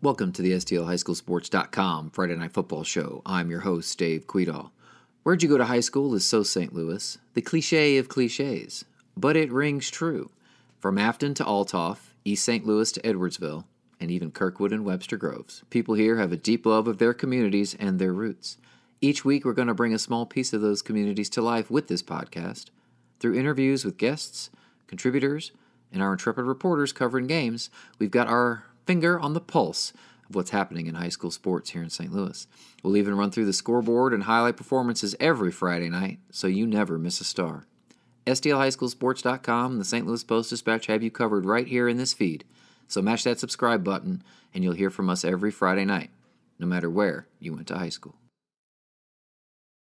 Welcome to the STLHighSchoolSports.com Friday Night Football Show. I'm your host, Dave Kvidahl. Where'd you go to high school is so St. Louis, the cliche of cliches, but it rings true. From Affton to Althoff, East St. Louis to Edwardsville, and even Kirkwood and Webster Groves, people here have a deep love of their communities and their roots. Each week, we're going to bring a small piece of those communities to life with this podcast through interviews with guests, contributors, and our intrepid reporters covering games. We've got our finger on the pulse of what's happening in high school sports here in St. Louis. We'll even run through the scoreboard and highlight performances every Friday night, so you never miss a star. STLHighSchoolSports.com and the St. Louis Post Dispatch have you covered right here in this feed. So mash that subscribe button, and you'll hear from us every Friday night, no matter where you went to high school.